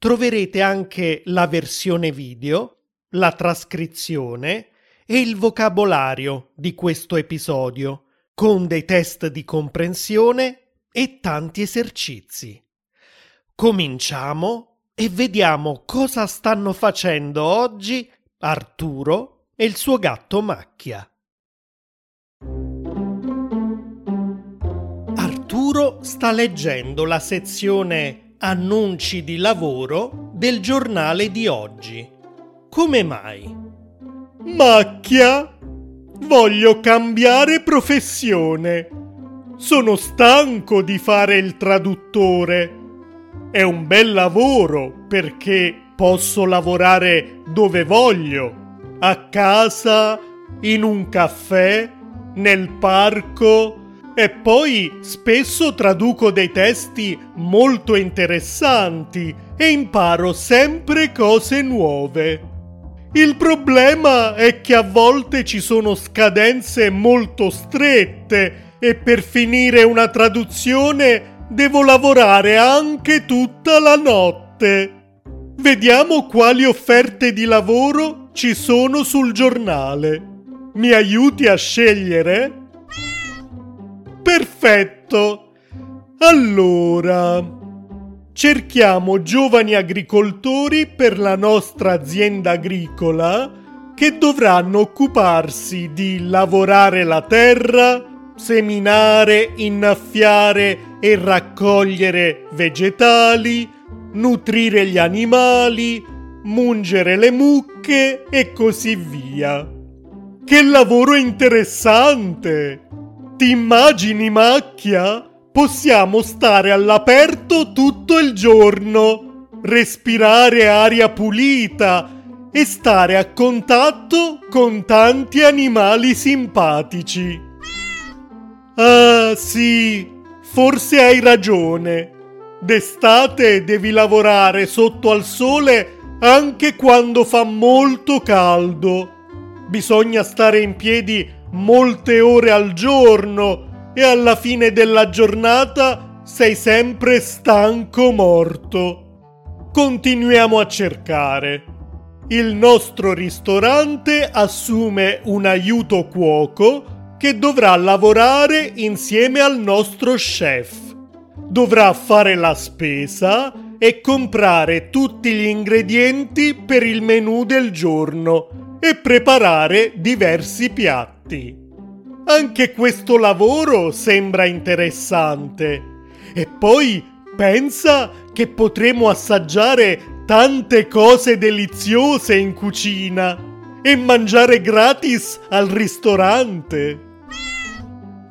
troverete anche la versione video, la trascrizione e il vocabolario di questo episodio, con dei test di comprensione e tanti esercizi. Cominciamo e vediamo cosa stanno facendo oggi Arturo e il suo gatto Macchia. Arturo sta leggendo la sezione Annunci di lavoro del giornale di oggi. Come mai? Macchia, voglio cambiare professione. Sono stanco di fare il traduttore. È un bel lavoro perché posso lavorare dove voglio, a casa, in un caffè, nel parco e poi spesso traduco dei testi molto interessanti e imparo sempre cose nuove. Il problema è che a volte ci sono scadenze molto strette e per finire una traduzione devo lavorare anche tutta la notte. Vediamo quali offerte di lavoro ci sono sul giornale. Mi aiuti a scegliere? Perfetto. Allora, cerchiamo giovani agricoltori per la nostra azienda agricola che dovranno occuparsi di lavorare la terra, seminare, innaffiare e raccogliere vegetali, nutrire gli animali, mungere le mucche e così via. Che lavoro interessante! Ti immagini macchia? Possiamo stare all'aperto tutto il giorno, respirare aria pulita e stare a contatto con tanti animali simpatici. Ah sì, forse hai ragione. D'estate devi lavorare sotto al sole anche quando fa molto caldo. Bisogna stare in piedi molte ore al giorno e alla fine della giornata sei sempre stanco morto. Continuiamo a cercare. Il nostro ristorante assume un aiuto cuoco che dovrà lavorare insieme al nostro chef. Dovrà fare la spesa e comprare tutti gli ingredienti per il menù del giorno e preparare diversi piatti tutti. Anche questo lavoro sembra interessante. E poi pensa che potremo assaggiare tante cose deliziose in cucina e mangiare gratis al ristorante.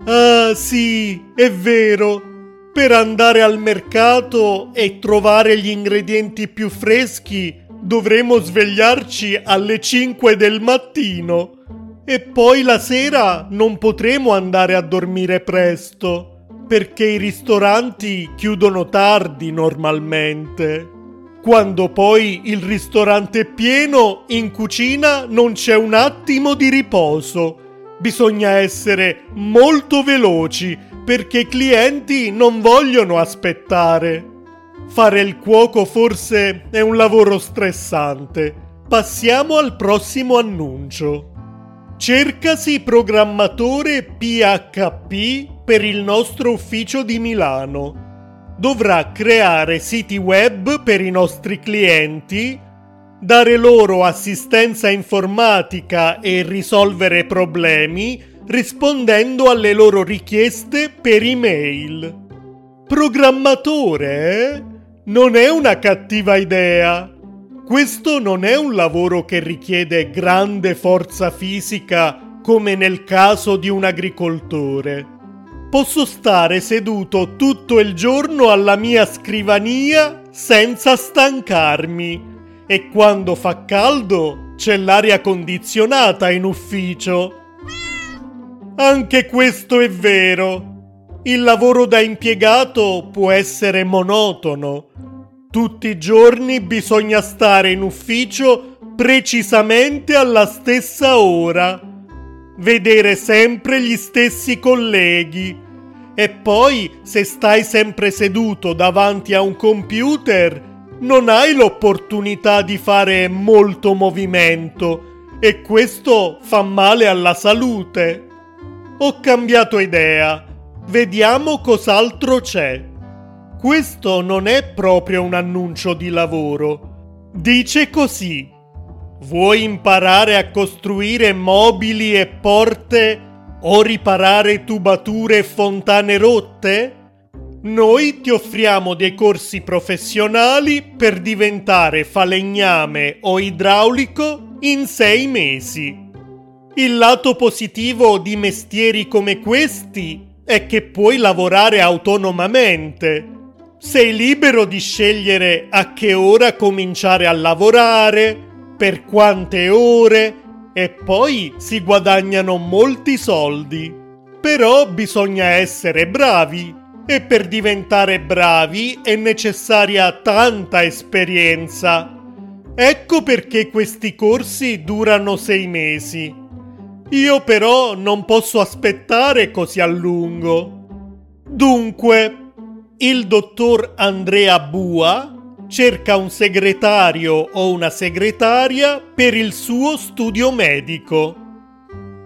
Ah sì, è vero. Per andare al mercato e trovare gli ingredienti più freschi dovremo svegliarci alle 5 del mattino e poi la sera non potremo andare a dormire presto, perché i ristoranti chiudono tardi normalmente. Quando poi il ristorante è pieno, in cucina non c'è un attimo di riposo. Bisogna essere molto veloci perché i clienti non vogliono aspettare. Fare il cuoco forse è un lavoro stressante. Passiamo al prossimo annuncio. Cercasi programmatore PHP per il nostro ufficio di Milano. Dovrà creare siti web per i nostri clienti, dare loro assistenza informatica e risolvere problemi rispondendo alle loro richieste per email. Programmatore? Eh? Non è una cattiva idea. Questo non è un lavoro che richiede grande forza fisica come nel caso di un agricoltore. Posso stare seduto tutto il giorno alla mia scrivania senza stancarmi e quando fa caldo c'è l'aria condizionata in ufficio. Anche questo è vero. Il lavoro da impiegato può essere monotono. Tutti i giorni bisogna stare in ufficio precisamente alla stessa ora, vedere sempre gli stessi colleghi e poi se stai sempre seduto davanti a un computer non hai l'opportunità di fare molto movimento e questo fa male alla salute. Ho cambiato idea, vediamo cos'altro c'è. Questo non è proprio un annuncio di lavoro. Dice così. Vuoi imparare a costruire mobili e porte o riparare tubature e fontane rotte? Noi ti offriamo dei corsi professionali per diventare falegname o idraulico in sei mesi. Il lato positivo di mestieri come questi è che puoi lavorare autonomamente sei libero di scegliere a che ora cominciare a lavorare, per quante ore e poi si guadagnano molti soldi. Però bisogna essere bravi e per diventare bravi è necessaria tanta esperienza. Ecco perché questi corsi durano sei mesi. Io però non posso aspettare così a lungo. Dunque, il dottor Andrea Bua cerca un segretario o una segretaria per il suo studio medico.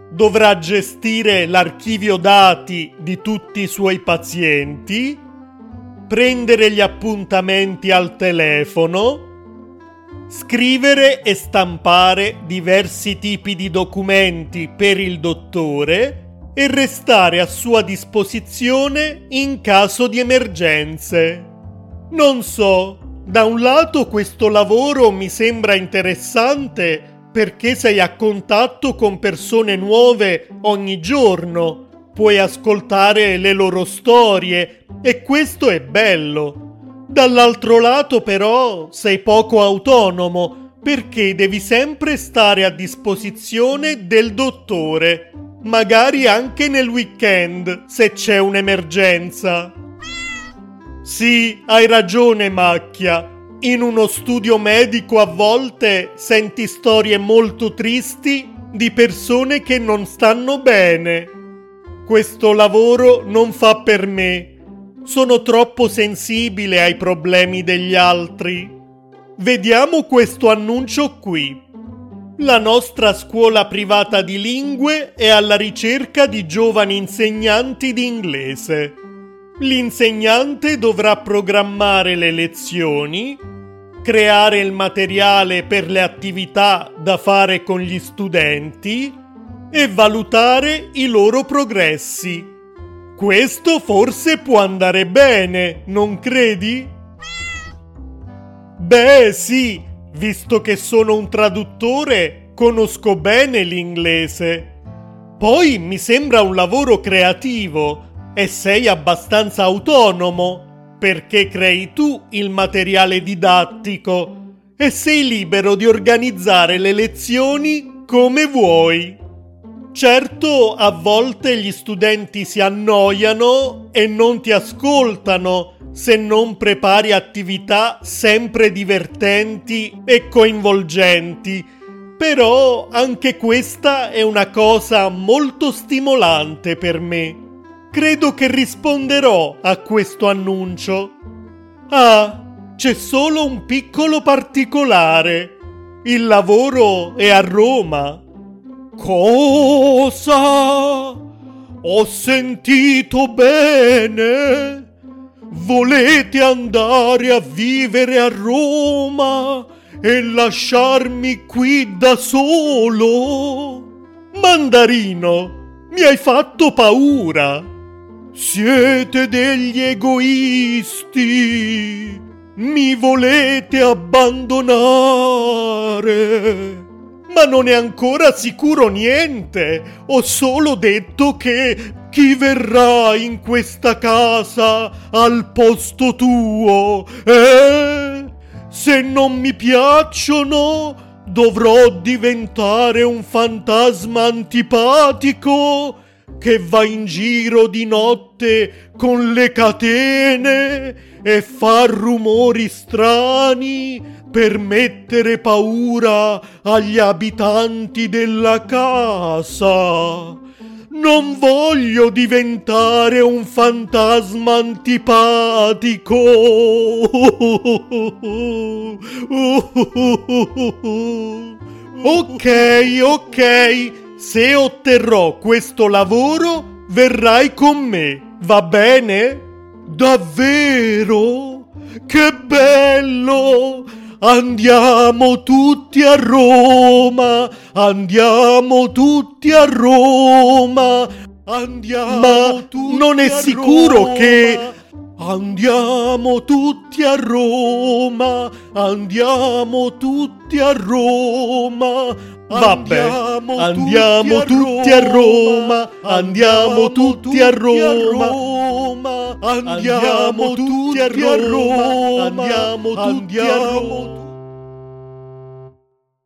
Dovrà gestire l'archivio dati di tutti i suoi pazienti, prendere gli appuntamenti al telefono, scrivere e stampare diversi tipi di documenti per il dottore e restare a sua disposizione in caso di emergenze. Non so, da un lato questo lavoro mi sembra interessante perché sei a contatto con persone nuove ogni giorno, puoi ascoltare le loro storie e questo è bello. Dall'altro lato però sei poco autonomo perché devi sempre stare a disposizione del dottore magari anche nel weekend se c'è un'emergenza. Sì, hai ragione, Macchia. In uno studio medico a volte senti storie molto tristi di persone che non stanno bene. Questo lavoro non fa per me. Sono troppo sensibile ai problemi degli altri. Vediamo questo annuncio qui. La nostra scuola privata di lingue è alla ricerca di giovani insegnanti di inglese. L'insegnante dovrà programmare le lezioni, creare il materiale per le attività da fare con gli studenti e valutare i loro progressi. Questo forse può andare bene, non credi? Beh, sì, Visto che sono un traduttore, conosco bene l'inglese. Poi mi sembra un lavoro creativo e sei abbastanza autonomo perché crei tu il materiale didattico e sei libero di organizzare le lezioni come vuoi. Certo, a volte gli studenti si annoiano e non ti ascoltano se non prepari attività sempre divertenti e coinvolgenti. Però anche questa è una cosa molto stimolante per me. Credo che risponderò a questo annuncio. Ah, c'è solo un piccolo particolare. Il lavoro è a Roma. Cosa? Ho sentito bene? Volete andare a vivere a Roma e lasciarmi qui da solo? Mandarino, mi hai fatto paura. Siete degli egoisti. Mi volete abbandonare. Ma non è ancora sicuro niente. Ho solo detto che chi verrà in questa casa al posto tuo? Eh? Se non mi piacciono, dovrò diventare un fantasma antipatico che va in giro di notte con le catene e fa rumori strani per mettere paura agli abitanti della casa. Non voglio diventare un fantasma antipatico. Ok, ok, se otterrò questo lavoro verrai con me, va bene? Davvero? Che bello! Andiamo tutti a Roma, andiamo tutti a Roma, andiamo Ma tutti non è sicuro Roma. che Andiamo tutti a Roma, andiamo tutti a Roma. Vabbè, andiamo, andiamo tutti a Roma, andiamo tutti a Roma, andiamo tutti a Roma, andiamo tutti a Roma.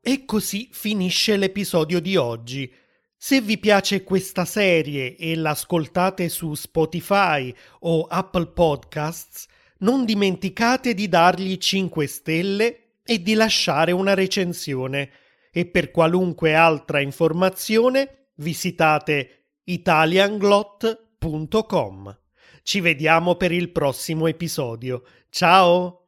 E così finisce l'episodio di oggi. Se vi piace questa serie e l'ascoltate su Spotify o Apple Podcasts, non dimenticate di dargli 5 stelle e di lasciare una recensione. E per qualunque altra informazione visitate italianglot.com. Ci vediamo per il prossimo episodio. Ciao!